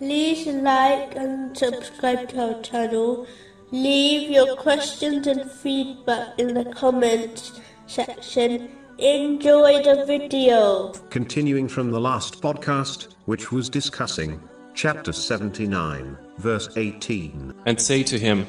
like and subscribe to our channel. Leave your questions and feedback in the comments section. Enjoy the video. Continuing from the last podcast, which was discussing chapter 79, verse 18. and say to him,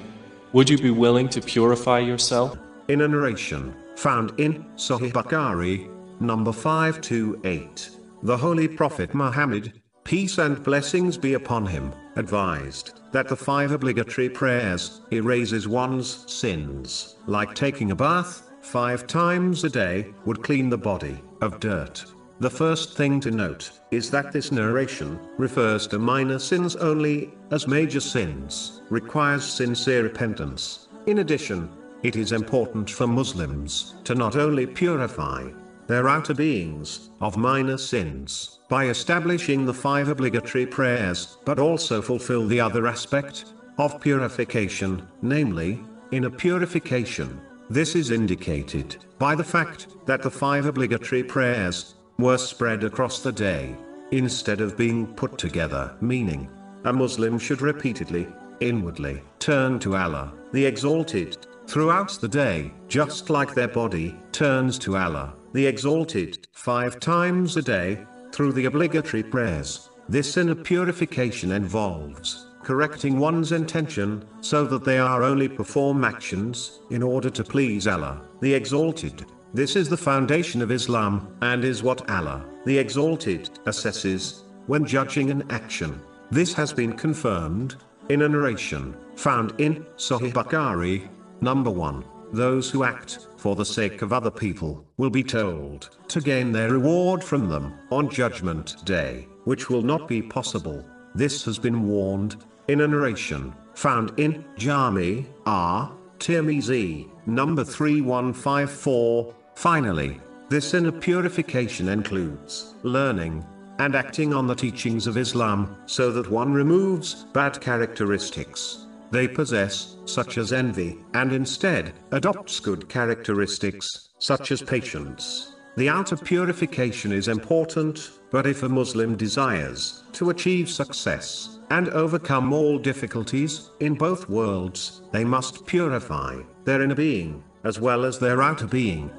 Would you be willing to purify yourself? In a narration found in Sahih Bukhari, number 528, the Holy Prophet Muhammad, peace and blessings be upon him, advised that the five obligatory prayers erases one's sins, like taking a bath five times a day would clean the body of dirt. The first thing to note is that this narration refers to minor sins only, as major sins requires sincere repentance. In addition, it is important for Muslims to not only purify their outer beings of minor sins by establishing the five obligatory prayers, but also fulfill the other aspect of purification, namely, inner purification. This is indicated by the fact that the five obligatory prayers were spread across the day instead of being put together, meaning a Muslim should repeatedly, inwardly, turn to Allah, the Exalted, throughout the day, just like their body turns to Allah, the Exalted, five times a day, through the obligatory prayers. This inner purification involves correcting one's intention, so that they are only perform actions, in order to please Allah, the Exalted. This is the foundation of Islam, and is what Allah, the Exalted, assesses, when judging an action. This has been confirmed, in a narration, found in Sahih Bukhari, number 1. Those who act, for the sake of other people, will be told, to gain their reward from them, on Judgment Day, which will not be possible. This has been warned, in a narration, found in Jami, R. Tirmizi, number 3154. Finally, this inner purification includes learning and acting on the teachings of Islam, so that one removes bad characteristics they possess, such as envy, and instead adopts good characteristics, such as patience. The outer purification is important, but if a Muslim desires to achieve success and overcome all difficulties in both worlds, they must purify their inner being as well as their outer being.